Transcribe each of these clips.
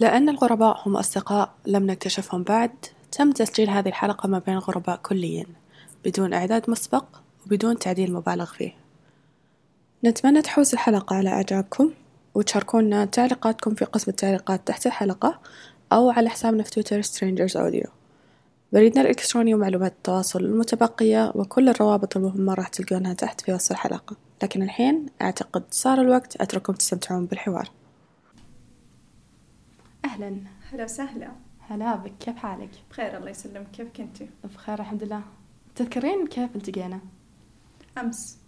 لأن الغرباء هم أصدقاء لم نكتشفهم بعد تم تسجيل هذه الحلقة ما بين الغرباء كليا بدون إعداد مسبق وبدون تعديل مبالغ فيه. نتمنى تحوز الحلقة على إعجابكم وتشاركونا تعليقاتكم في قسم التعليقات تحت الحلقة أو على حسابنا في تويتر Strangers Audio. بريدنا الإلكتروني ومعلومات التواصل المتبقية وكل الروابط المهمة راح تلقونها تحت في وصف الحلقة. لكن الحين أعتقد صار الوقت أترككم تستمتعون بالحوار. أهلا. هلا وسهلا. هلا بك كيف حالك؟ بخير الله يسلمك. كيف كنتي؟ بخير الحمد لله. تذكرين كيف التقينا؟ أمس.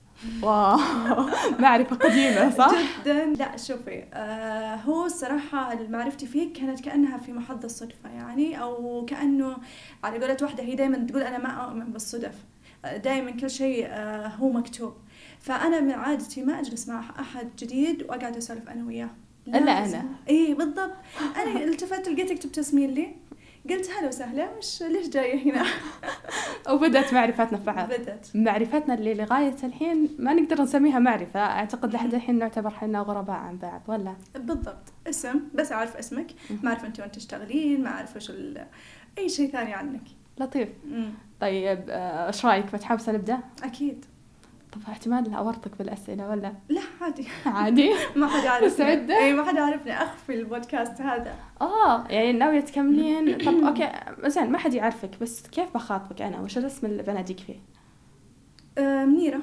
واو. معرفة قديمة صح؟ جدا. لا شوفي آه هو الصراحة معرفتي فيه كانت كأنها في محض الصدفة يعني أو كأنه على قولة واحدة هي دائما تقول أنا ما أؤمن بالصدف. دائما كل شيء آه هو مكتوب. فأنا من عادتي ما أجلس مع أحد جديد وأقعد أسولف أنا وياه. إلا أنا. إيه بالضبط. أنا التفت لقيتك تبتسمين لي؟ قلت هلا وسهلا وش ليش جاية هنا؟ وبدأت معرفتنا في بعض. بدأت. معرفتنا اللي لغاية الحين ما نقدر نسميها معرفة أعتقد لحد الحين نعتبر حنا غرباء عن بعض ولا؟ بالضبط. اسم بس أعرف اسمك. ما أعرف أنت وين تشتغلين ما أعرف وش ال... أي شيء ثاني عنك. لطيف. مم. طيب آه، إيش رأيك؟ متحمسة نبدأ؟ أكيد. طب احتمال أورطك بالأسئلة ولا؟ لا عادي. عادي؟ ما حد عارفني مستعدة؟ إي ما حد عارفني أخفي البودكاست هذا. آه يعني ناوية تكملين؟ طب okay. زين ما حد يعرفك بس كيف بخاطبك أنا؟ وش الاسم اللي بناديك فيه؟ آه منيرة.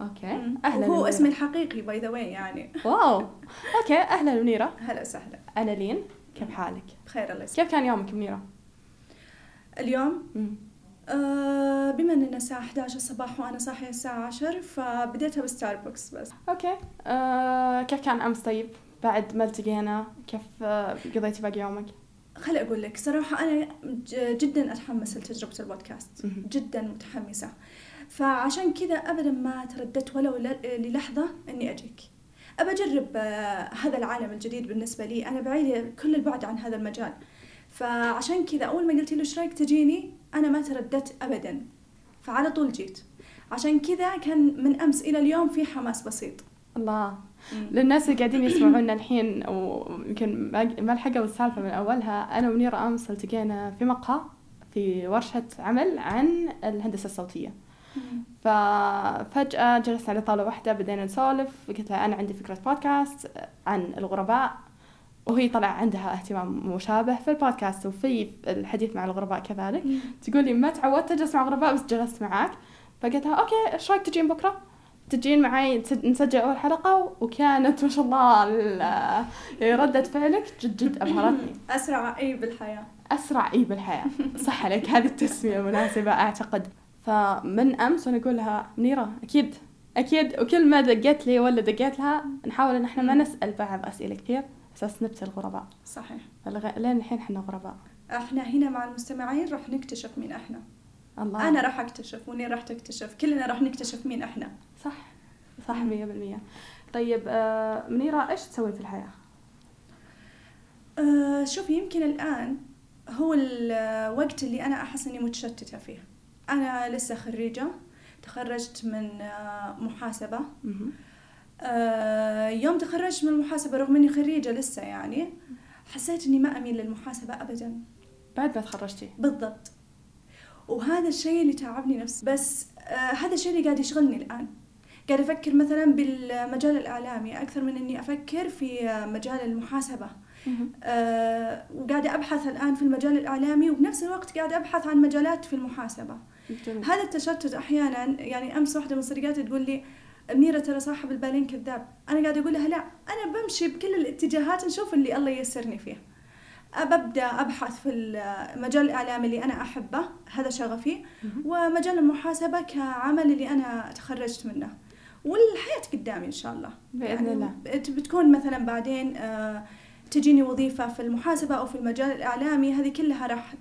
okay. أهلا منيرة. اسمي الحقيقي by the way يعني. wow. okay أهلا منيرة. هلا وسهلا. أنا لين. كيف حالك؟ بخير الله يسلمك. كيف كان يومك منيرة؟ اليوم؟ آه بما اننا الساعة 11 الصباح وأنا صاحية الساعة 10 فبديتها بستاربكس بس. أوكي. آه كيف كان أمس طيب؟ بعد ما التقينا كيف آه قضيتي باقي يومك؟ خلي أقول لك صراحة أنا جدا أتحمس لتجربة البودكاست. جدا متحمسة. فعشان كذا ابدا ما ترددت ولو ل- للحظة إني أجيك. أبى أجرب آه، هذا العالم الجديد بالنسبة لي. أنا بعيدة كل البعد عن هذا المجال. فعشان كذا أول ما قلت له إيش رأيك تجيني؟ أنا ما ترددت ابدا. فعلى طول جيت. عشان كذا كان من أمس إلى اليوم في حماس بسيط. الله. للناس اللي قاعدين يسمعونا الحين ويمكن ما لحقوا السالفة من أولها أنا ومنيرة أمس التقينا في مقهى في ورشة عمل عن الهندسة الصوتية. ففجأة جلسنا على طاولة واحدة بدينا نسولف قلت لها أنا عندي فكرة بودكاست عن الغرباء. وهي طلع عندها اهتمام مشابه في البودكاست وفي الحديث مع الغرباء كذلك. تقولي ما تعودت أجلس مع غرباء بس جلست معاك. فقلت لها okay إيش رأيك تجين بكرة؟ تجين معي نس- نسجل أول حلقة وكانت ما شاء الله ال- يعني ردة فعلك جد جد أبهرتني. أسرع إي بالحياة. أسرع إي بالحياة. صح عليك هذه التسمية مناسبة أعتقد. فمن أمس وأنا أقول لها منيرة أكيد أكيد. وكل ما دقيت لي ولا دقيت لها نحاول إن إحنا ما نسأل بعض أسئلة كثير. أساس نبتل الغرباء. صحيح. فلغ- لين الحين إحنا غرباء. إحنا هنا مع المستمعين راح نكتشف مين إحنا. الله. أنا راح أكتشف ونير راح تكتشف. كلنا راح نكتشف مين إحنا. صح. صح مية بالمية. طيب آه منيرة إيش تسوي في الحياة؟ أه شوفي يمكن الآن هو الوقت اللي أنا أحس إني متشتتة فيه. أنا لسه خريجة تخرجت من آه، محاسبة. مهم. آه، يوم تخرجت من المحاسبة رغم إني خريجة لسه يعني حسيت إني ما أميل للمحاسبة ابدا. بعد ما تخرجتي؟ بالضبط. وهذا الشيء اللي تعبني نفسي. بس آه هذا الشيء اللي قاعد يشغلني الآن. قاعد أفكر مثلا بالمجال الإعلامي أكثر من إني أفكر في مجال المحاسبة. آه وقاعدة أبحث الآن في المجال الإعلامي وبنفس الوقت قاعدة أبحث عن مجالات في المحاسبة. جميل. هذا التشتت أحيانا يعني أمس واحدة من صديقاتي تقول لي ميرا ترى صاحب البالين كذاب. أنا قاعدة أقول لها لا أنا بمشي بكل الاتجاهات نشوف اللي الله ييسرني فيه ببدأ أبحث في المجال الإعلامي اللي أنا أحبه هذا شغفي. ومجال المحاسبة كعمل اللي أنا تخرجت منه. والحياة قدامي إن شاء الله. بإذن الله. بت- بتكون مثلا بعدين آه، تجيني وظيفة في المحاسبة أو في المجال الإعلامي هذه كلها راح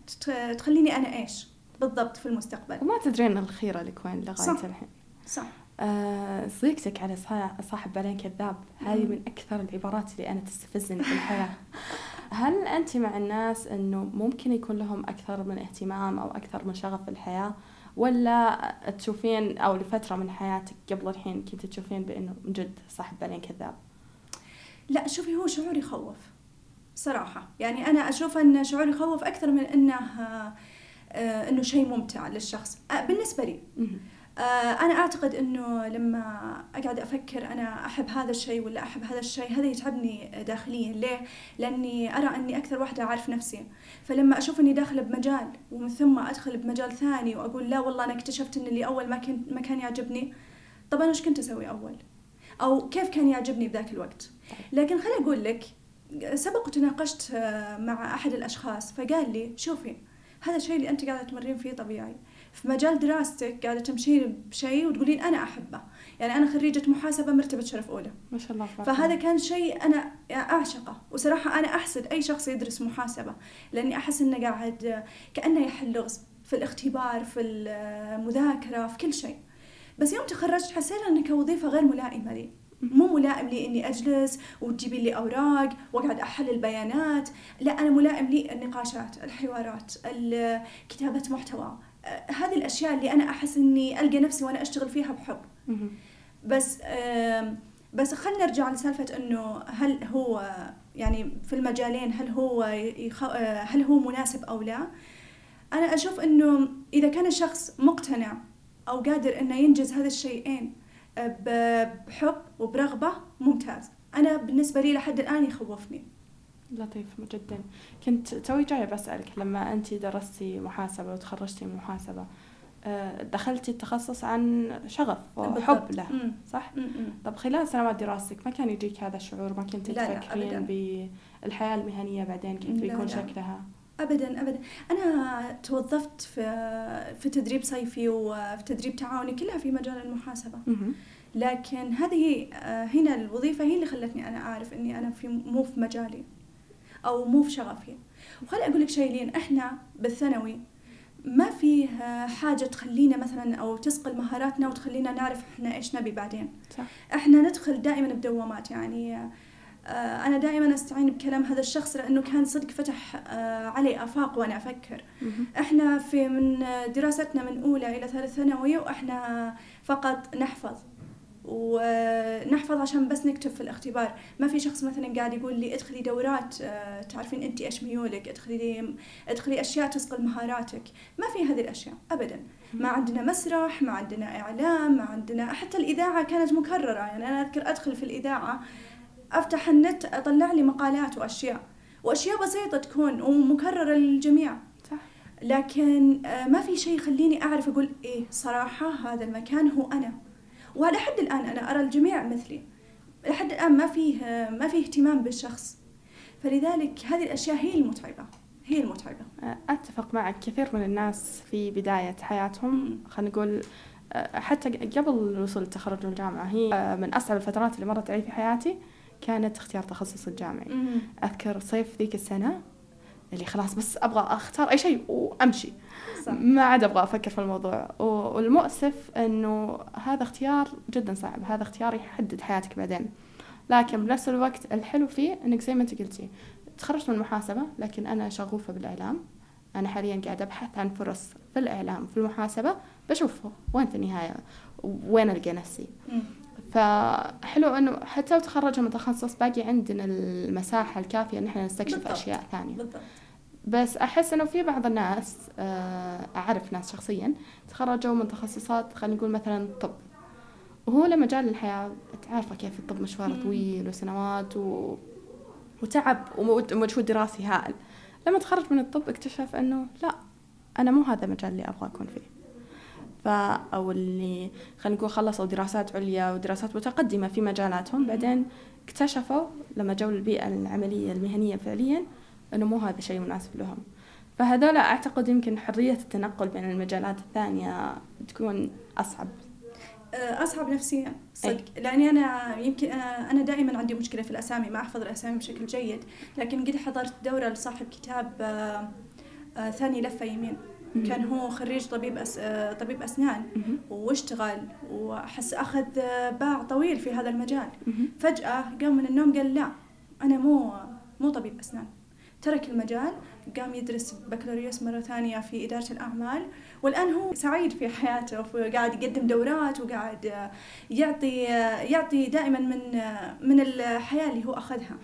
تخليني أنا إيش؟ بالضبط في المستقبل. وما تدرين الخيرة لك وين لغاية صح. الحين. صح. آه، صديقتك على صا- صاحب بالين كذاب. هذه. من أكثر العبارات اللي أنا تستفزني في الحياة. هل أنت مع الناس أنه ممكن يكون لهم أكثر من اهتمام أو أكثر من شغف في الحياة؟ ولا تشوفين أو لفترة من حياتك قبل الحين كنت تشوفين بأنه من جد صاحب بالين كذاب؟ لا شوفي هو شعور يخوف صراحة. يعني أنا أشوف أن شعور يخوف أكثر من أنه آه، أنه شيء ممتع للشخص. آه، بالنسبة لي أنا أعتقد أنه لما أقعد أفكر أنا أحب هذا الشيء ولا أحب هذا الشيء هذا يتعبني داخليا ليه؟ لأني أرى أني أكثر واحدة أعرف نفسي فلما أشوف أني داخلة بمجال ومن ثم أدخل بمجال ثاني وأقول لا والله أنا اكتشفت أن اللي أول ما كان ما كان يعجبني طب أنا إيش كنت أسوي أول؟ أو كيف كان يعجبني بذاك الوقت؟ لكن خليني أقول لك سبق وتناقشت آه، مع أحد الأشخاص فقال لي شوفي هذا الشيء اللي أنت قاعدة تمرين فيه طبيعي في مجال دراستك قاعدة تمشين بشيء وتقولين أنا أحبه. يعني أنا خريجة محاسبة مرتبة شرف أولى. ما شاء الله تبارك فهذا. كان شيء أنا أعشقه. وصراحة أنا أحسد أي شخص يدرس محاسبة. لأني أحس إنه قاعد كأنه يحل لغز في الاختبار في المذاكرة في كل شيء. بس يوم تخرجت حسيت أن كوظيفة غير ملائمة لي. مو ملائم لي إني أجلس وتجيبين لي أوراق وأقعد أحلل بيانات لا أنا ملائم لي النقاشات الحوارات ال- كتابة محتوى هذه الأشياء اللي أنا أحس إني ألقى نفسي وأنا أشتغل فيها بحب. بس بس خلينا نرجع لسالفة إنه هل هو يعني في المجالين هل هو يخ... آه، هل هو مناسب أو لا؟ أنا أشوف إنه إذا كان الشخص مقتنع أو قادر إنه ينجز هذا الشيئين آه، بحب وبرغبة ممتاز. أنا بالنسبة لي لحد الآن يخوفني. لطيف جدا كنت توي جاية بسألك لما أنت درستي محاسبة وتخرجتي من محاسبة آه، دخلتي التخصص عن شغف وحب. له. صح؟ مم. مم. طب خلال سنوات دراستك ما كان يجيك هذا الشعور ما كنت تفكرين. بالحياة المهنية بعدين كيف بيكون. شكلها؟ ابدا ابدا أنا توظفت في في تدريب صيفي وفي تدريب تعاوني كلها في مجال المحاسبة. لكن هذه آه، هنا الوظيفة هي اللي خلتني أنا أعرف إني أنا في مو في مجالي أو مو في شغفي وخلي أقول لك شيء لين إحنا بالثانوي ما فيه حاجة تخلينا مثلا أو تسقل مهاراتنا وتخلينا نعرف إحنا إيش نبي بعدين. صح. إحنا ندخل دائما بدوامات. يعني آه، أنا دائما أستعين بكلام هذا الشخص لأنه كان صدق فتح آه، علي آفاق وأنا أفكر. إحنا في من دراستنا من أولى إلى ثالث ثانوي وإحنا فقط نحفظ. ونحفظ عشان بس نكتب في الاختبار. ما في شخص مثلا قاعد يقول لي ادخلي دورات آه، تعرفين انت إيش ميولك ادخلي ادخلي أشياء تسقل مهاراتك. ما في هذه الأشياء ابدا. ما عندنا مسرح ما عندنا إعلام ما عندنا حتى الإذاعة كانت مكررة. يعني أنا أذكر أدخل في الإذاعة أفتح النت أطلع لي مقالات وأشياء. وأشياء بسيطة تكون ومكررة للجميع. صح. لكن آه، ما في شيء يخليني أعرف أقول إيه صراحة هذا المكان هو أنا ولحد الآن أنا أرى الجميع مثلي. لحد الآن ما فيه ما فيه اهتمام بالشخص. فلذلك هذه الأشياء هي المتعبة هي المتعبة. أتفق معك. كثير من الناس في بداية حياتهم. خلينا نقول آه، حتى قبل الوصول للتخرج من الجامعة هي آه، من أصعب الفترات اللي مرت علي في حياتي كانت اختيار تخصص الجامعي. أذكر صيف ذيك السنة اللي خلاص بس أبغى أختار أي شيء وأمشي. صح. ما عاد أبغى أفكر في الموضوع. والمؤسف أنه هذا اختيار جدا صعب. هذا اختيار يحدد حياتك بعدين. لكن بنفس الوقت الحلو فيه أنك زي ما أنت قلتي تخرجت من المحاسبة لكن أنا شغوفة بالإعلام. أنا حاليا قاعدة أبحث عن فرص في الإعلام في المحاسبة. بشوف وين في النهاية؟ وين ألقى نفسي. فحلو إنه حتى لو تخرجنا من تخصص باقي عندنا المساحة الكافية إن إحنا نستكشف بالضبط. أشياء ثانية. بالضبط. بس أحس إنه في بعض الناس آه، أعرف ناس شخصيا تخرجوا من تخصصات خلينا نقول مثلا الطب وهو له مجال الحياة تعرفه كيف الطب مشوار. طويل وسنوات و... وتعب ومجهود دراسي هائل لما تخرج من الطب اكتشف إنه لا أنا مو هذا المجال اللي أبغى أكون فيه ف أو اللي خلينا نقول خلصوا دراسات عليا ودراسات متقدمة في مجالاتهم. بعدين اكتشفوا لما جو البيئه العملية المهنية فعليا إنه مو هذا الشيء مناسب لهم. فهذول أعتقد يمكن حرية التنقل بين المجالات الثانية تكون أصعب. آه، أصعب نفسيا. صدق. لأني أنا يمكن أنا, أنا دائما عندي مشكلة في الأسامي ما أحفظ الأسامي بشكل جيد. لكن قد حضرت دورة لصاحب كتاب آه، آه، ثاني لفة يمين. كان هو خريج طبيب أس... طبيب أسنان. مهم. واشتغل وأحس أخذ آه، باع طويل في هذا المجال. فجأة قام من النوم قال لا أنا مو مو طبيب أسنان. ترك المجال قام يدرس بكالوريوس مرة ثانية في إدارة الأعمال والآن هو سعيد في حياته وقاعد يقدم دورات وقاعد يعطي يعطي دائما من من الحياة اللي هو أخذها.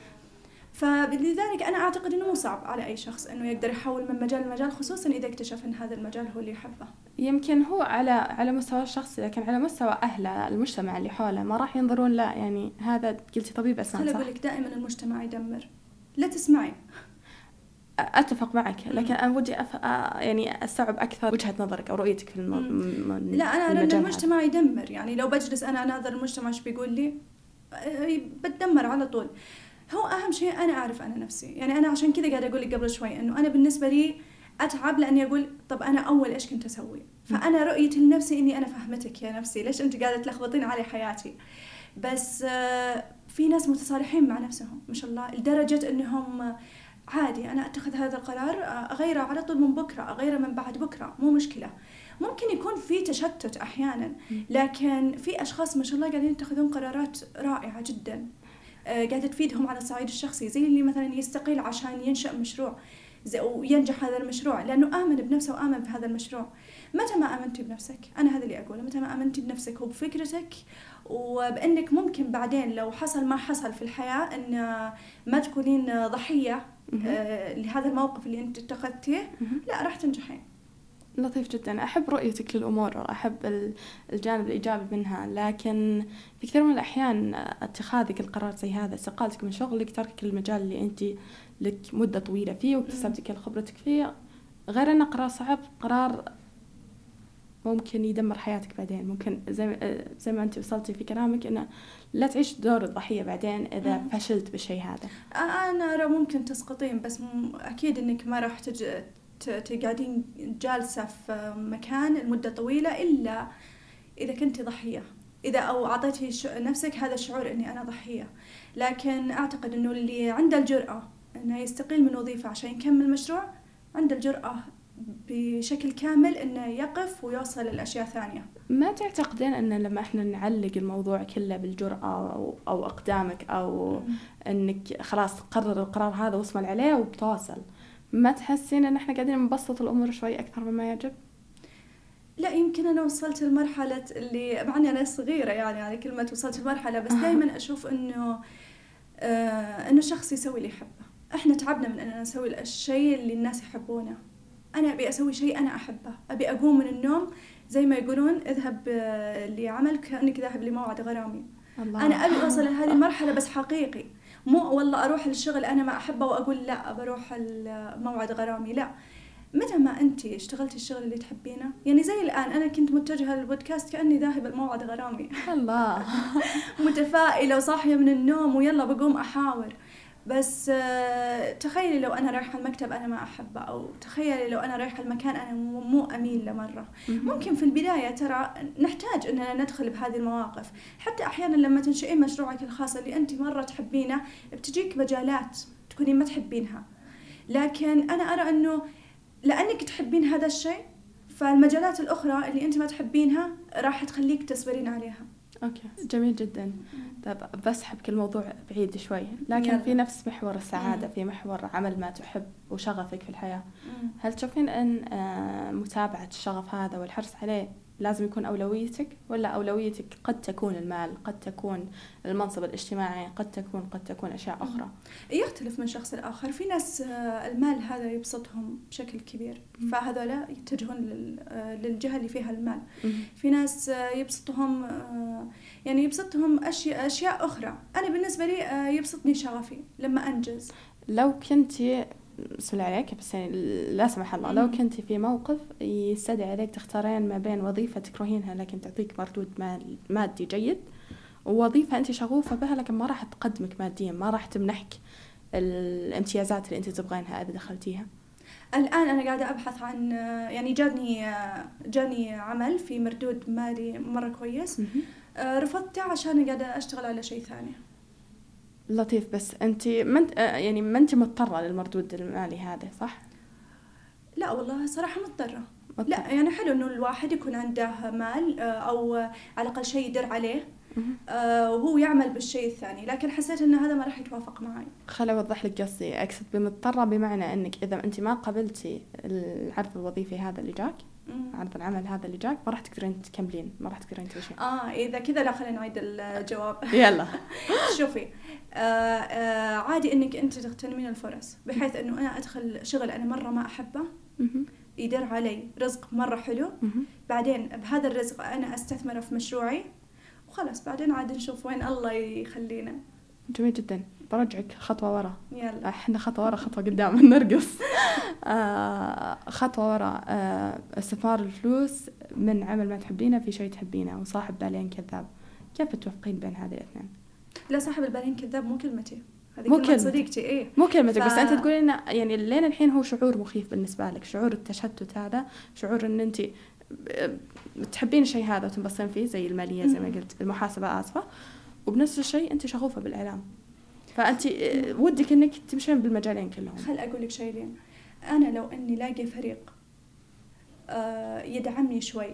فلذلك أنا أعتقد إنه مو صعب على أي شخص إنه يقدر يحول من مجال لمجال خصوصا إذا اكتشف إن هذا المجال هو اللي يحبه. يمكن هو على على مستوى الشخصي لكن على مستوى أهله المجتمع اللي حوله ما راح ينظرون لا يعني هذا قلتي طبيب أسنان خلي صح؟ أقول لك دائما المجتمع يدمر. لا تسمعي. أتفق معك. لكن أنا ودي أف... آه، يعني أستوعب أكثر وجهة نظرك أو رؤيتك في الم... م- لا أنا ارى ان المجال هذا. المجتمع يدمر يعني لو بجلس أنا أناظر المجتمع إيش بيقول لي؟ بتدمر على طول. هو أهم شيء أنا أعرف أنا نفسي. يعني أنا عشان كذا قاعدة أقول لك قبل شوي إنه أنا بالنسبة لي أتعب لأني أقول طب أنا أول إيش كنت أسوي؟ فأنا رؤيتي لنفسي إني أنا فهمتك يا نفسي. ليش أنت قاعدة تلخبطين علي حياتي؟ بس آه، في ناس متصالحين مع نفسهم ما شاء الله لدرجة إنهم عادي أنا أتخذ هذا القرار آه، أغيره على طول من بكرة أغيره من بعد بكرة مو مشكلة. ممكن يكون في تشتت أحيانا لكن في أشخاص ما شاء الله قاعدين يتخذون قرارات رائعة جدا آه، قاعدة تفيدهم على الصعيد الشخصي زي اللي مثلا يستقيل عشان ينشأ مشروع وينجح هذا المشروع لأنه آمن بنفسه وآمن بهذا المشروع. متى ما امنتي بنفسك؟ أنا هذا اللي أقوله متى ما امنتي بنفسك وبفكرتك وبإنك ممكن بعدين لو حصل ما حصل في الحياة إن ما تكونين ضحية مهم. آه، لهذا الموقف اللي انت اتخذتيه. لا راح تنجحين. لطيف جدا. أحب رؤيتك للأمور أحب ال- الجانب الإيجابي منها. لكن في كثير من الأحيان اتخاذك القرار زي هذا استقالتك من شغلك تركك المجال اللي أنت لك مدة طويلة فيه واكتسبتي كل خبرتك فيه غير أنه قرار صعب قرار ممكن يدمر حياتك بعدين. ممكن زي زي ما أنت وصلتي في كلامك أنه لا تعيش دور الضحية بعدين إذا مم. فشلت بالشيء هذا. أنا أرى ممكن تسقطين بس أكيد إنك ما راح تج... ت- تقعدين جالسة في مكان لمدة طويلة إلا إذا كنت ضحية. إذا أو أعطيتي ش... نفسك هذا الشعور إني أنا ضحية. لكن أعتقد إنه اللي عنده الجرأة إنه يستقيل من وظيفة عشان يكمل مشروع عنده الجرأة بشكل كامل إنه يقف ويوصل لأشياء ثانية. ما تعتقدين أن لما إحنا نعلق الموضوع كله بالجرأة أو, أو أقدامك أو إنك خلاص قرر القرار هذا واصمل عليه وبتواصل ما تحسين إن إحنا قاعدين نبسط الأمور شوي أكثر مما يجب؟ لا يمكن أنا وصلت لمرحلة اللي مع إني أنا صغيرة يعني على كلمه وصلت لمرحلة بس دائما أشوف إنه آه إنه الشخص يسوي اللي يحبه. إحنا تعبنا من إننا نسوي الشيء اللي الناس يحبونه. أنا أبي أسوي شيء أنا أحبه. أبي أقوم من النوم زي ما يقولون اذهب آه، لعمل كأنك ذاهب لموعد غرامي. الله. أنا أبي أوصل لهذه المرحلة بس حقيقي. مو والله أروح للشغل أنا ما أحبه وأقول لا بروح موعد غرامي. لا. متى ما أنت اشتغلتي الشغل اللي تحبينه؟ يعني زي الآن أنا كنت متجهة للبودكاست كأني ذاهبه لموعد غرامي. الله. متفائلة وصاحية من النوم ويلا بقوم أحاور. بس آه، تخيلي لو أنا رايحة المكتب أنا ما أحبه أو تخيلي لو أنا رايحة المكان أنا مو امين له مره ممكن في البداية ترى نحتاج أننا ندخل بهذه المواقف. حتى أحيانا لما تنشئين مشروعك الخاص اللي أنت مرة تحبينه بتجيك مجالات تكونين ما تحبينها. لكن أنا أرى أنه لأنك تحبين هذا الشيء فالمجالات الأخرى اللي أنت ما تحبينها راح تخليك تصبرين عليها. أوكي. جميل جدا. طيب بسحب كل موضوع بعيد شوي. لكن يلا. في نفس محور السعادة. في محور عمل ما تحب وشغفك في الحياة. هل تشوفين أن آه، متابعة الشغف هذا والحرص عليه لازم يكون أولويتك ولا أولويتك قد تكون المال قد تكون المنصب الاجتماعي قد تكون قد تكون أشياء أخرى؟ يختلف من شخص لآخر. في ناس آه، المال هذا يبسطهم بشكل كبير فهذولا يتجهون آه، للجهة اللي فيها المال. في ناس آه، يبسطهم يعني يبسطهم أشياء, أشياء أخرى. أنا بالنسبة لي يبسطني شغفي لما أنجز. لو كنتي بسم الله عليك بس يعني لا سمح الله لو مم. كنتي في موقف يستدعي عليك تختارين ما بين وظيفة تكرهينها لكن تعطيك مردود مال مادي جيد ووظيفة أنت شغوفة بها لكن ما راح تقدمك ماديا ما راح تمنحك الامتيازات اللي أنت تبغينها إذا دخلتيها. الآن أنا قاعدة أبحث عن يعني جاني جاني عمل في مردود مالي مرة كويس. رفضته عشان قاعدة أشتغل على شيء ثاني. لطيف بس أنت ما آه، يعني ما أنت مضطرة للمردود المالي هذا صح؟ لا والله صراحة مضطرة مضطرة. لا يعني حلو إنه الواحد يكون عنده مال آه، آه، على الأقل شيء يدر عليه. آه، وهو يعمل بالشيء الثاني لكن حسيت إن هذا ما راح يتوافق معي خل أوضح لك قصدي أقصد بمضطرة بمعنى أنك إذا أنت ما قبلتي العرض الوظيفي هذا اللي جاك. عرض العمل هذا اللي جاك ما راح تقدرين تكملين ما راح تقدرين تعيشين آه إذا كذا لا خلينا نعيد الجواب يلا شوفي عادي إنك أنت تغتنمين الفرص بحيث إنه أنا أدخل شغل أنا مرة ما أحبه. يدر علي رزق مرة حلو. بعدين بهذا الرزق أنا أستثمره في مشروعي وخلاص بعدين عاد نشوف وين الله يخلينا. جميل جدا. برجعك خطوة ورا. يلا. إحنا خطوة ورا خطوة قدام. نرقص. آه خطوة ورا. آه استثمار الفلوس من عمل ما تحبينه في شيء تحبينه وصاحب بالين كذاب. كيف توفقين بين هذه الاثنين؟ لا صاحب البالين كذاب مو كلمتي. هذه مو كلمة. صديقتي إيه. مو كلمتك ف- بس انت تقولين يعني لين الحين هو شعور مخيف بالنسبة لك شعور التشتت هذا شعور إن أنت ب- تحبين الشيء هذا وتنبسطين فيه زي المالية زي ما. قلت المحاسبة آسفة. وبنفس الشيء أنت شغوفة بالإعلام. فأنت آه، ودك إنك تمشين بالمجالين كلهم. خل أقول لك شيء لين. أنا لو إني لاقي فريق آه، يدعمني شوي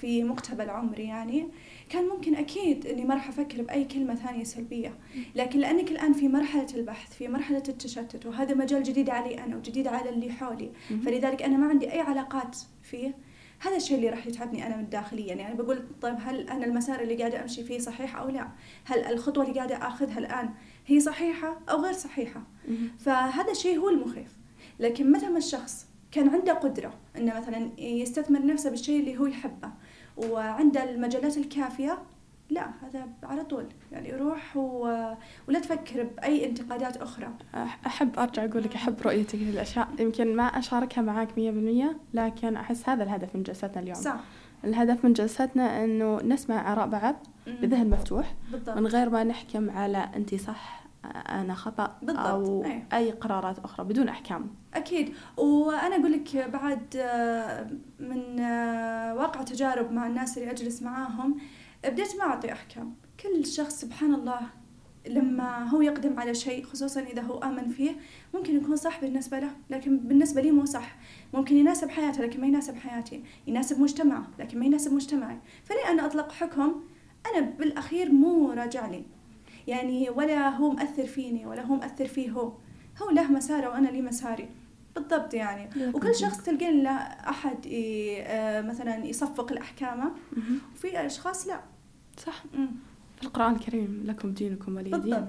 في مقتبل عمري يعني كان ممكن أكيد إني ما راح أفكر بأي كلمة ثانية سلبية. لكن لأنك الآن في مرحلة البحث في مرحلة التشتت وهذا مجال جديد علي أنا وجديد على اللي حولي. فلذلك أنا ما عندي أي علاقات فيه. هذا الشيء اللي راح يتعبني أنا من داخليا. يعني بقول طيب هل أنا المسار اللي قاعدة أمشي فيه صحيح أو لا؟ هل الخطوة اللي قاعدة آخذها الآن هي صحيحة أو غير صحيحة. فهذا الشيء هو المخيف. لكن متى ما الشخص كان عنده قدرة إنه مثلا يستثمر نفسه بالشيء اللي هو يحبه وعنده المجالات الكافية لا هذا على طول. يعني روح و... ولا تفكر بأي انتقادات أخرى. أح- أحب أرجع أقول لك أحب رؤيتك للأشياء. يمكن ما أشاركها معاك مية بالمية لكن أحس هذا الهدف من جلستنا اليوم. صح. الهدف من جلستنا أنه نسمع آراء بعض. بذهن مفتوح بالضبط. من غير ما نحكم على أنت صح أنا خطأ بالضبط، أو أي. أي قرارات أخرى بدون أحكام. أكيد. وأنا أقول لك بعد من واقع تجارب مع الناس اللي أجلس معاهم بديت ما أعطي أحكام. كل شخص سبحان الله لما هو يقدم على شيء خصوصا إذا هو آمن فيه ممكن يكون صح بالنسبة له لكن بالنسبة لي مو صح. ممكن يناسب حياته لكن ما يناسب حياتي. يناسب مجتمعه لكن ما يناسب مجتمعي. فليه أنا أطلق حكم؟ أنا بالأخير مو راجع لي. يعني ولا هو مأثر فيني ولا هو مأثر فيه هو. هو له مساره وأنا لي مساري. بالضبط يعني. وكل شخص تلقين له أحد آه، مثلا يصفق لأحكامه مهم. وفي أشخاص لا. صح. في القرآن الكريم لكم دينكم ولي دين. بالضبط.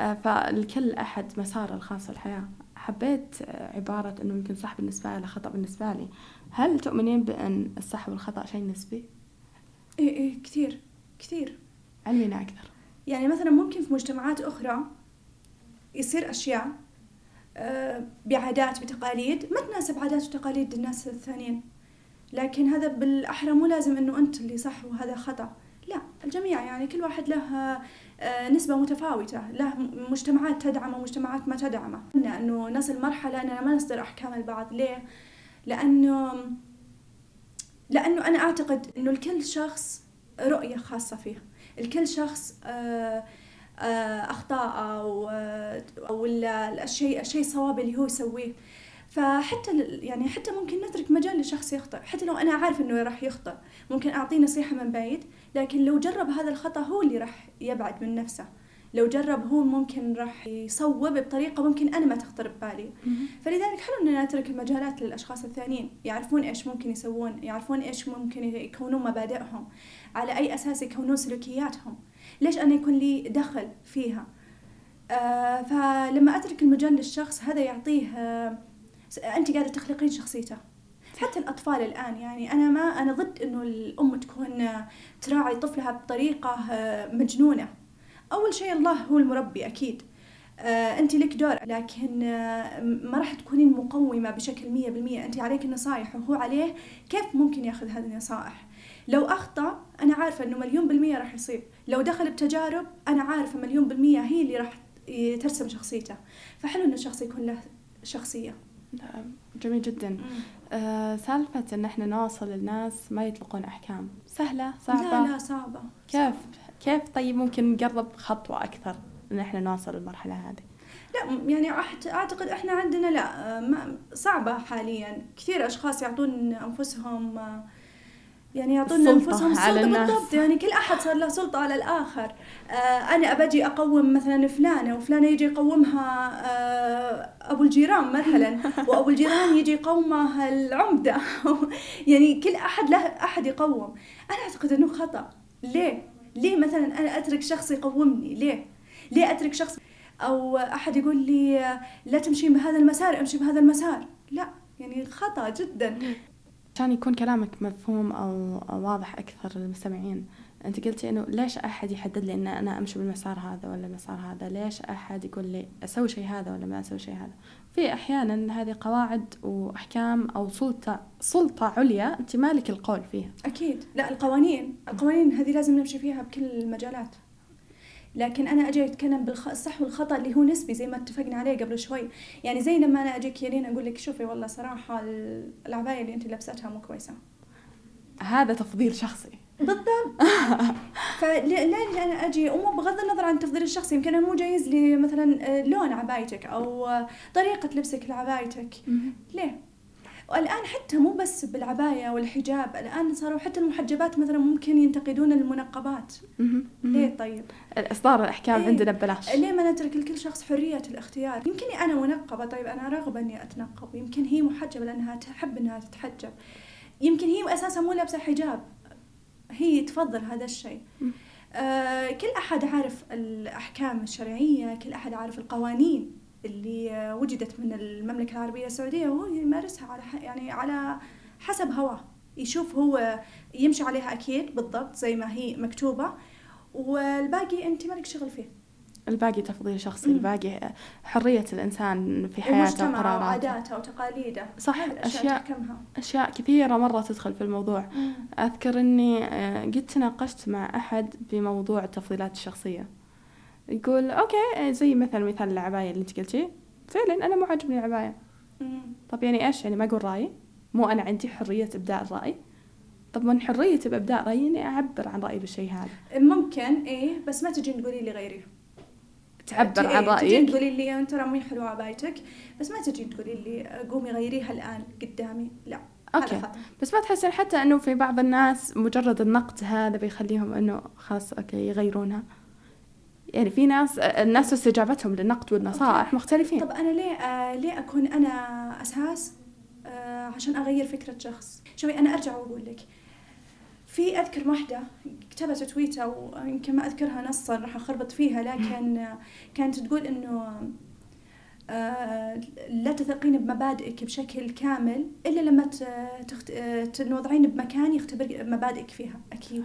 آه، فالكل أحد مساره الخاص الحياة حبيت عبارة أنه يمكن صح بالنسبة له خطأ بالنسبة لي. هل تؤمنين بأن الصح والخطأ شيء نسبي؟ إيه إيه كثير كثير. علمينا أكثر. يعني مثلا ممكن في مجتمعات أخرى يصير أشياء آه، بعادات بتقاليد ما تناسب عادات وتقاليد الناس الثانيين. لكن هذا بالأحرى مو لازم أنه أنت اللي صح وهذا خطأ. لا الجميع يعني كل واحد له آه، نسبة متفاوتة. له مجتمعات تدعمه ومجتمعات ما تدعمه. أنه نصل مرحلة أننا ما نصدر أحكام البعض. ليه؟ لأنه لأنه أنا أعتقد أنه لكل شخص رؤية خاصة فيه. الكل شخص آه، آه، أخطاء أو آه، ال- الشيء الشيء الصواب اللي هو يسويه. فحتى يعني حتى ممكن نترك مجال لشخص يخطئ. حتى لو أنا عارف إنه راح يخطئ ممكن أعطيه نصيحة من بعيد لكن لو جرب هذا الخطأ هو اللي راح يبعد من نفسه. لو جرب هو ممكن راح يصوب بطريقة ممكن أنا ما تخطر ببالي. فلذلك حلو إننا نترك المجالات للأشخاص الثانيين. يعرفون إيش ممكن يسوون يعرفون إيش ممكن يكونون مبادئهم على أي أساس يكونون سلوكياتهم. ليش أنا يكون لي دخل فيها؟ آه فلما أترك المجال للشخص هذا يعطيه آه أنت قاعدة تخلقين شخصيته. حتى الأطفال الآن يعني أنا ما أنا ضد إنه الأم تكون تراعي طفلها بطريقة آه، مجنونة. أول شيء الله هو المربي أكيد. آه، أنت لك دور لكن آه، ما راح تكونين مقومة بشكل مية بالمية. أنت عليك النصائح وهو عليه كيف ممكن يأخذ هذه النصائح. لو أخطأ أنا عارفة إنه مليون بالمية راح يصيب. لو دخل بتجارب أنا عارفة مليون بالمية هي اللي راح ترسم شخصيته. فحلو ان الشخص يكون له شخصية. نعم، جميل جدا. آه سالفة إن إحنا نوصل للناس ما يطلقون أحكام. سهلة؟ صعبة؟ لا لا صعبة. كيف؟ كيف؟ طيب ممكن نقرب خطوة أكثر إن إحنا نوصل للمرحلة هذه. لا يعني أعتقد إحنا عندنا لا آه، ما صعبة حاليا. كثير أشخاص يعطون أنفسهم آه، يعني يعطون أنفسهم على سلطه الناس. بالضبط. يعني كل أحد صار له سلطة على الآخر. آه، أنا أبجي أقوم مثلا فلانة وفلانة يجي يقومها آه، أبو ابو الجيران مثلا وأبو الجيران يجي يقومه العمدة. يعني كل أحد له أحد يقوم. أنا أعتقد إنه خطأ. ليه؟ ليه مثلا أنا أترك شخص يقومني؟ ليه؟ ليه أترك شخص؟ أو أحد يقول لي لا تمشي بهذا المسار أمشي بهذا المسار. لا يعني خطأ جدا. عشان يكون كلامك مفهوم أو واضح أكثر للمستمعين. أنت قلتي إنه ليش أحد يحدد لي إن أنا أمشي بالمسار هذا ولا المسار هذا؟ ليش أحد يقول لي أسوي شيء هذا ولا ما أسوي شيء هذا؟ في أحيانا هذه قواعد وأحكام أو سلطة سلطة عليا أنت مالك القول فيها. أكيد. لا القوانين القوانين هذه لازم نمشي فيها بكل المجالات. لكن أنا أجي أتكلم بالصح والخطأ اللي هو نسبي زي ما اتفقنا عليه قبل شوي. يعني زي لما أنا أجيك يا أقول لك شوفي والله صراحة العبايه اللي أنت لابستها مو كويسة. هذا تفضيل شخصي. بالضبط. فلا أنا أجي ومو بغض النظر عن التفضيل الشخصي يمكن أنا مو جايز لي مثلا آه، لون عبايتك أو طريقة لبسك لعبايتك. ليه؟ والآن حتى مو بس بالعباية والحجاب الآن صاروا حتى المحجبات مثلا ممكن ينتقدون المنقبات. ليه طيب؟ إصدار الأحكام إيه؟ عندنا ببلاش. ليه ما نترك لكل شخص حرية الاختيار؟ يمكنني أنا منقبة طيب أنا راغبة إني أتنقب. يمكن هي محجبة لأنها تحب إنها تتحجب. يمكن هي أساسا مو لابسة حجاب. هي تفضل هذا الشيء. آه كل أحد عارف الأحكام الشرعية كل أحد عارف القوانين اللي وجدت من المملكة العربية السعودية وهو يمارسها على يعني على حسب هواه. يشوف هو يمشي عليها أكيد بالضبط زي ما هي مكتوبة والباقي أنت مالك شغل فيه. الباقي تفضيل شخصي مم. الباقي حرية الإنسان في حياته وقراراته. وعاداته وتقاليده. صح أشياء أشياء كثيرة مرة تدخل في الموضوع. مم. أذكر إني آه، قد تناقشت مع أحد بموضوع التفضيلات الشخصية. يقول أوكي زي مثلا مثال العباية اللي أنت قلتي. فعلا أنا مو عاجبني العباية. طب يعني إيش؟ يعني ما أقول رأيي. مو أنا عندي حرية ابداء الرأي. طب من حرية بابداء رأيي إني أعبر عن رأيي بالشيء هذا. ممكن إيه بس ما تجين تقولي لي غيري. تعبر عن رايك تجين تقولي لي ترى مو حلوة عبايتك بس ما تجين تقولي لي قومي غيريها الان قدامي. لا okay. بس ما تحسين حتى إنه في بعض الناس مجرد النقد هذا بيخليهم إنه خلاص okay يغيرونها. يعني في ناس الناس استجابتهم للنقد والنصائح مختلفين. طب أنا ليه آه ليه أكون أنا أساس آه عشان أغير فكرة شخص؟ شوفي أنا أرجع وأقول لك. في أذكر واحدة كتبت تويته ويمكن ما أذكرها نصا راح أخربط فيها لكن كانت تقول إنه آه لا تثقين بمبادئك بشكل كامل إلا لما تخت... تنوضعين بمكان يختبر مبادئك فيها أكيد.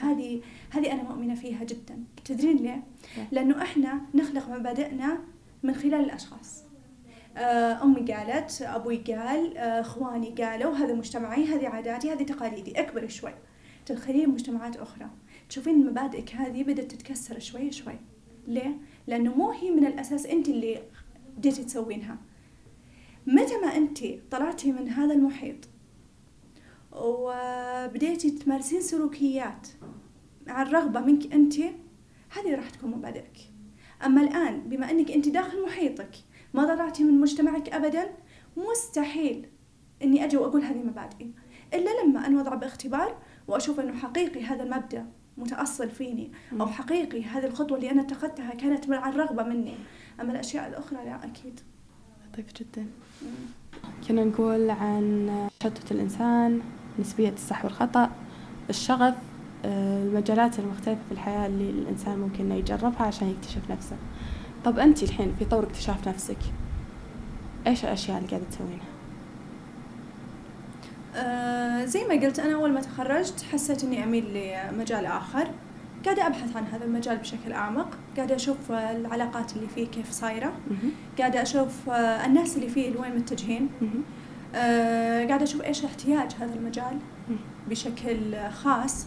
هذه هذه أنا مؤمنة فيها جدا. تدرين ليه؟ لأنه إحنا نخلق مبادئنا من خلال الأشخاص. آه، أمي قالت أبوي قال آه، إخواني قالوا هذا مجتمعي هذه عاداتي هذه تقاليدي. أكبر شوي. تدخلين مجتمعات أخرى. تشوفين مبادئك هذه بدأت تتكسر شوي شوي. ليه؟ لأنه مو هي من الأساس انت اللي بديتي تسوينها. متى ما انت طلعتي من هذا المحيط وبديتي تمارسين سلوكيات عن رغبة منك أنت هذه راح تكون مبادئك. أما الآن بما أنك أنت داخل محيطك ما طلعتي من مجتمعك أبدا مستحيل أني أجي وأقول هذه مبادئي. إلا لما أنا وضع باختبار وأشوف أنه حقيقي هذا المبدأ متأصل فيني أو حقيقي هذه الخطوة اللي أنا اتخذتها كانت عن رغبة مني. أما الأشياء الأخرى لا أكيد. لطيف جدا. كنا نقول عن تشتت الإنسان نسبية الصح والخطأ الشغف آه، المجالات المختلفة في الحياة اللي الإنسان ممكن إنه يجربها عشان يكتشف نفسه. طب أنت الحين في طور اكتشاف نفسك إيش الأشياء اللي قاعدة تسوينها؟ آه زي ما قلت أنا أول ما تخرجت حسيت إني أميل لمجال آخر. قاعدة أبحث عن هذا المجال بشكل أعمق. قاعدة أشوف العلاقات اللي فيه كيف صايرة. قاعدة أشوف آه، الناس اللي فيه لوين متجهين. آه قاعدة أشوف إيش احتياج هذا المجال بشكل خاص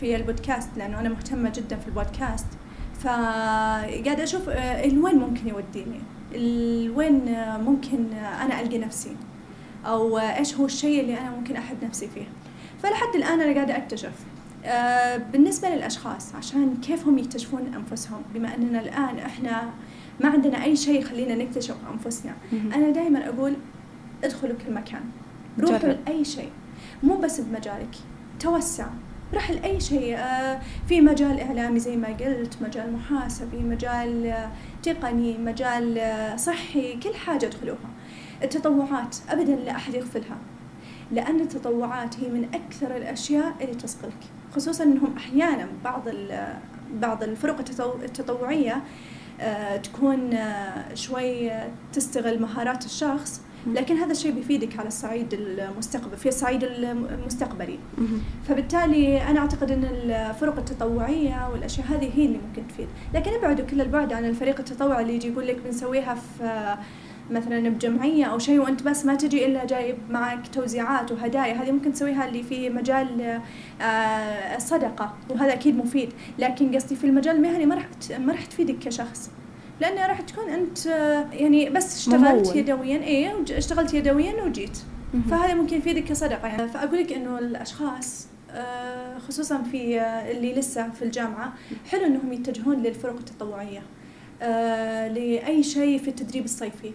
في البودكاست لأنه أنا مهتمة جدا في البودكاست. فقاعدة أشوف آه وين ممكن يوديني؟ وين ممكن أنا ألقى نفسي؟ أو إيش هو الشيء اللي أنا ممكن أحب نفسي فيه. فلحد الآن أنا قاعدة أكتشف آه بالنسبة للأشخاص عشان كيف هم يكتشفون أنفسهم؟ بما أننا الآن إحنا ما عندنا أي شيء يخلينا نكتشف أنفسنا. أنا دائما أقول ادخلوا كل مكان. روحوا لأي شيء. مو بس بمجالك. توسع. راح لأي شيء. آه، في مجال إعلامي زي ما قلت مجال محاسبي مجال آه، تقني مجال صحي كل حاجة ادخلوها. التطوعات أبدا لا أحد يغفلها لأن التطوعات هي من أكثر الأشياء اللي تصقلك خصوصا أنهم أحيانا بعض بعض الفرق التطوعية تكون شوي تستغل مهارات الشخص لكن هذا الشيء بيفيدك على الصعيد المستقبل في الصعيد المستقبلي. فبالتالي أنا أعتقد إن الفرق التطوعية والأشياء هذه هي اللي ممكن تفيد. لكن ابعدوا كل البعد عن الفريق التطوعي اللي يجي يقول لك بنسويها في مثلا بجمعية أو شيء وأنت بس ما تجي إلا جايب معك توزيعات وهدايا. هذه ممكن تسويها اللي في مجال الصدقة آه، وهذا أكيد مفيد. لكن قصدي في المجال المهني ما راح ما راح تفيدك كشخص لأنه راح تكون أنت يعني بس اشتغلت ممول. يدويا اي اشتغلت يدويا وجيت. فهذا ممكن يفيدك كصدقة يعني. فأقول لك إنه الأشخاص آه، خصوصا في آه، اللي لسه في الجامعة حلو إنهم يتجهون للفرق التطوعية آه، لأي شيء في التدريب الصيفي. آه،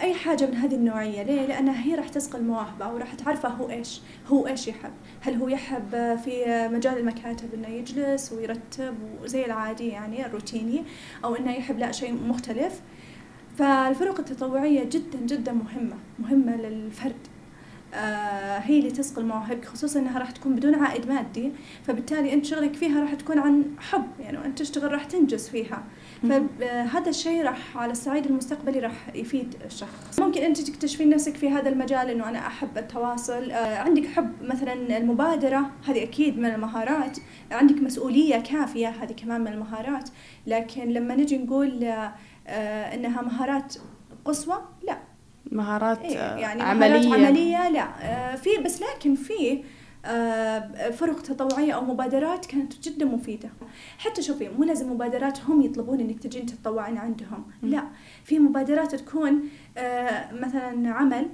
أي حاجة من هذه النوعية. ليه؟ لأنها هي راح تسقل مواهبه وراح تعرفه هو إيش هو إيش يحب. هل هو يحب في مجال المكاتب إنه يجلس ويرتب وزي العادي يعني الروتيني أو إنه يحب لا شيء مختلف. فالفرق التطوعية جدا جدا مهمة مهمة للفرد. آه هي اللي تسقل مواهبك خصوصا إنها راح تكون بدون عائد مادي فبالتالي أنت شغلك فيها راح تكون عن حب يعني وأنت تشتغل راح تنجز فيها. فهذا الشيء راح على الصعيد المستقبلي راح يفيد الشخص. ممكن أنت تكتشفين نفسك في هذا المجال إنه أنا أحب التواصل. آه عندك حب مثلا المبادرة هذه أكيد من المهارات. عندك مسؤولية كافية هذه كمان من المهارات. لكن لما نجي نقول آه إنها مهارات قصوى لا. مهارات إيه يعني عمليه مهارات عملية. لا. آه في بس لكن في آه، فرق تطوعية أو مبادرات كانت جدا مفيدة. حتى شوفي مو لازم مبادرات هم يطلبون إنك تجين تتطوعين عندهم. لا في مبادرات تكون آه، مثلا عمل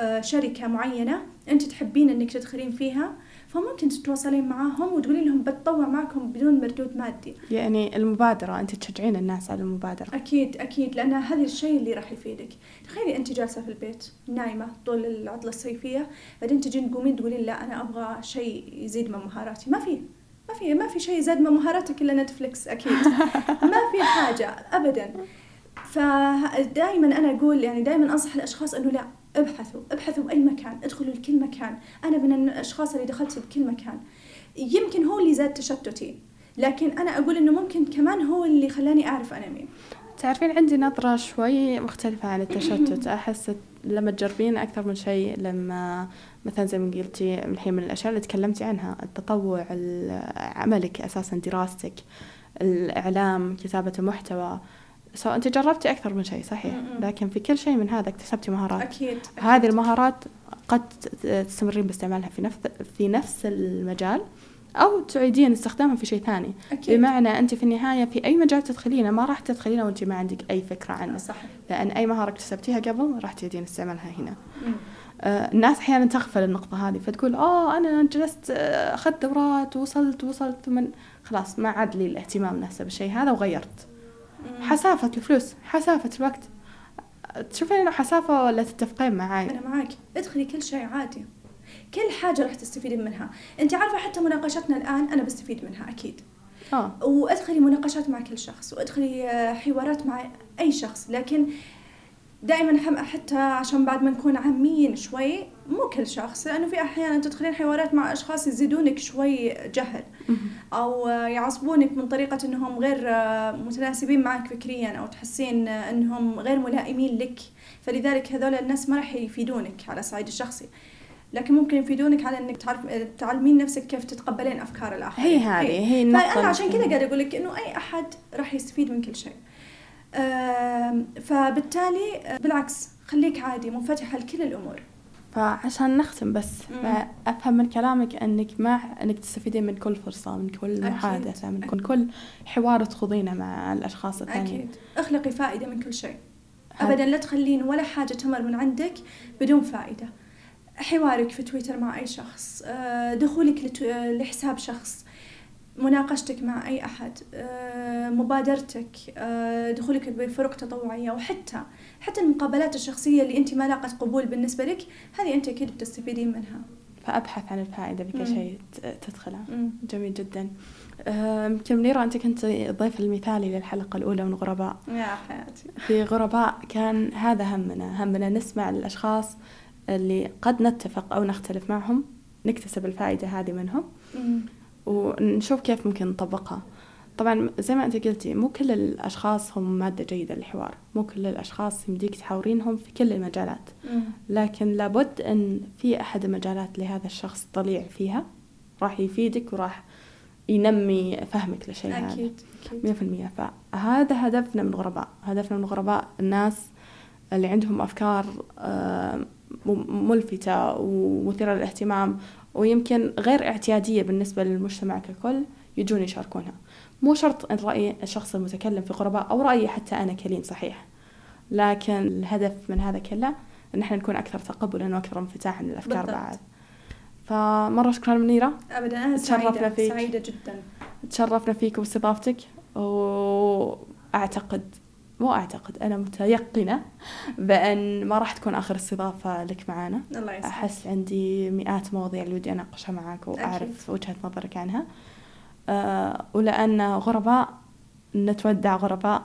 آه، شركة معينة أنت تحبين إنك تدخلين فيها فممكن تتواصلين معاهم وتقولين لهم بتطوع معكم بدون مردود مادي. يعني المبادرة أنت تشجعين الناس على المبادرة. أكيد أكيد لأن هذا الشيء اللي راح يفيدك. تخيلي أنت جالسة في البيت نايمة طول العطلة الصيفية بعدين تجين تقومين تقولين لا أنا أبغى شيء يزيد من مهاراتي. ما في ما في ما في شيء زاد من مهاراتك إلا نتفلكس أكيد. ما في حاجة أبدا. فدائما أنا أقول يعني دائما أنصح الأشخاص أنه لا ابحثوا ابحثوا بأي مكان ادخلوا لكل مكان. أنا من الأشخاص اللي دخلت بكل مكان. يمكن هو اللي زاد تشتتي لكن أنا أقول إنه ممكن كمان هو اللي خلاني أعرف أنا مين. تعرفين عندي نظرة شوي مختلفة عن التشتت. أحس لما تجربين أكثر من شيء لما مثلا زي ما قلتي الحين من الأشياء اللي تكلمتي عنها التطوع عملك أساسا دراستك الإعلام كتابة المحتوى. سو أنت جربتي أكثر من شيء صحيح. لكن في كل شيء من هذا اكتسبتي مهارات. أكيد, أكيد. هذه المهارات قد تستمرين باستعمالها في نفس في نفس المجال أو تعيدين استخدامها في شيء ثاني. أكيد. بمعنى أنت في النهاية في أي مجال تدخلينه ما راح تدخلينه وأنت ما عندك أي فكرة عنه. صحيح. لأن أي مهارة اكتسبتيها قبل راح تعيدين استعمالها هنا. آه الناس أحيانا تغفل النقطة هذه فتقول اوه أنا جلست آه، اخذت دورات وصلت وصلت من خلاص ما عاد لي الاهتمام نفسه بالشيء هذا وغيرت. حسافة الفلوس حسافة الوقت. تشوفين إنه حسافة ولا تتفقين معاي؟ أنا معاك. ادخلي كل شيء عادي. كل حاجة راح تستفيدين منها. أنت عارفة حتى مناقشتنا الآن أنا بستفيد منها أكيد. آه. وادخلي مناقشات مع كل شخص وادخلي آه، حوارات مع أي شخص. لكن دائما حتى عشان بعد ما نكون عامين شوي مو كل شخص لأنه في أحيانا تدخلين حوارات مع أشخاص يزيدونك شوي جهل أو يعصبونك من طريقة إنهم غير متناسبين معك فكريا أو تحسين إنهم غير ملائمين لك. فلذلك هذول الناس ما راح يفيدونك على الصعيد الشخصي. لكن ممكن يفيدونك على إنك تعرف تعلمين نفسك كيف تتقبلين أفكار الآخرين. هي هذه هي النقطة فأنا عشان كذا قاعدة أقول لك إنه أي أحد راح يستفيد من كل شيء. فبالتالي بالعكس خليك عادي منفتحة لكل الأمور. فعشان نختم بس افهم من كلامك إنك مع إنك تستفيدين من كل فرصة من كل محادثة من كل, كل حوار تخوضينه مع الأشخاص الثانيين. أكيد. اخلقي فائدة من كل شيء. ابدا لا تخلين ولا حاجة تمر من عندك بدون فائدة. حوارك في تويتر مع أي شخص آه، دخولك لحساب شخص مناقشتك مع أي أحد آه، مبادرتك آه، دخولك بفرق تطوعية وحتى حتى المقابلات الشخصية اللي أنت ما لاقت قبول بالنسبة لك هذه أنت أكيد بتستفيدين منها فأبحث عن الفائدة بكل. شيء تدخله. جميل جدا يمكن منيرة أنت كنت الضيف المثالي للحلقة الأولى من غرباء يا حياتي في غرباء كان هذا همنا همنا نسمع الأشخاص اللي قد نتفق أو نختلف معهم نكتسب الفائدة هذه منهم مم. ونشوف كيف ممكن نطبقها. طبعا زي ما أنت قلتي مو كل الأشخاص هم مادة جيدة للحوار. مو كل الأشخاص يمديك تحاورينهم في كل المجالات. لكن لابد أن في أحد المجالات لهذا الشخص طليع فيها راح يفيدك وراح ينمي فهمك لشيء هذا. أكيد مية أكيد في المية. فهذا هدفنا من غرباء هدفنا من غرباء الناس اللي عندهم أفكار آه، ملفتة ومثيرة للاهتمام. ويمكن غير اعتيادية بالنسبة للمجتمع ككل يجون يشاركونها. مو شرط أن رأي الشخص المتكلم في غرباء أو رأيي حتى أنا كلين صحيح. لكن الهدف من هذا كله أن إحنا نكون أكثر تقبلا وأكثر انفتاحا للأفكار بالضبط. بعد. فمرة شكرا منيرة. أبدا أنا تشرفنا سعيدة فيك. سعيدة جدا. تشرفنا فيك واستضافتك وأعتقد مو أعتقد أنا متيقنة بأن ما راح تكون آخر استضافة لك معنا الله أحس عندي مئات مواضيع اللي ودي أناقشها معك وأعرف وجهة نظرك عنها. أه ولأن غرباء نتودع غرباء.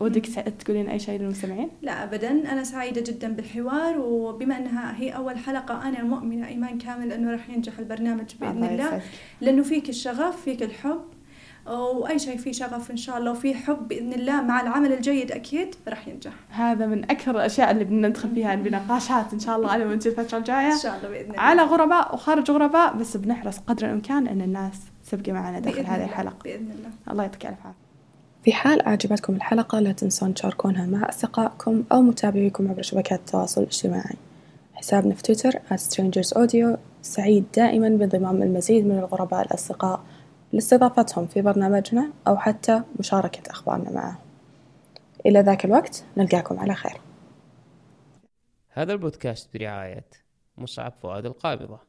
ودك تقولين أي شيء للمستمعين؟ لا أبدا. أنا سعيدة جدا بالحوار وبما أنها هي أول حلقة أنا مؤمنة إيمان كامل أنه راح ينجح البرنامج بإذن الله. يسعدك. لأنه فيك الشغف فيك الحب وأي شيء فيه شغف إن شاء الله وفيه حب بإذن الله مع العمل الجيد أكيد راح ينجح. هذا من أكثر الأشياء اللي بندخل فيها بنقاشات إن شاء الله على وجه الفترة الجاية. إن شاء الله بإذن الله. على غرباء وخارج غرباء بس بنحرص قدر الإمكان أن الناس تبقى معنا داخل هذه الله. الحلقة. بإذن الله. الله يعطيك ألف عافية. في حال أعجبتكم الحلقة لا تنسون تشاركونها مع أصدقائكم أو متابعيكم عبر شبكات التواصل الاجتماعي. حسابنا في تويتر @strangersaudio سعيد دائما بانضمام المزيد من الغرباء الأصدقاء. لاستضافتهم في برنامجنا أو حتى مشاركة أخبارنا معهم إلى ذاك الوقت نلقاكم على خير. هذا البودكاست برعاية مصعب فؤاد القابضة.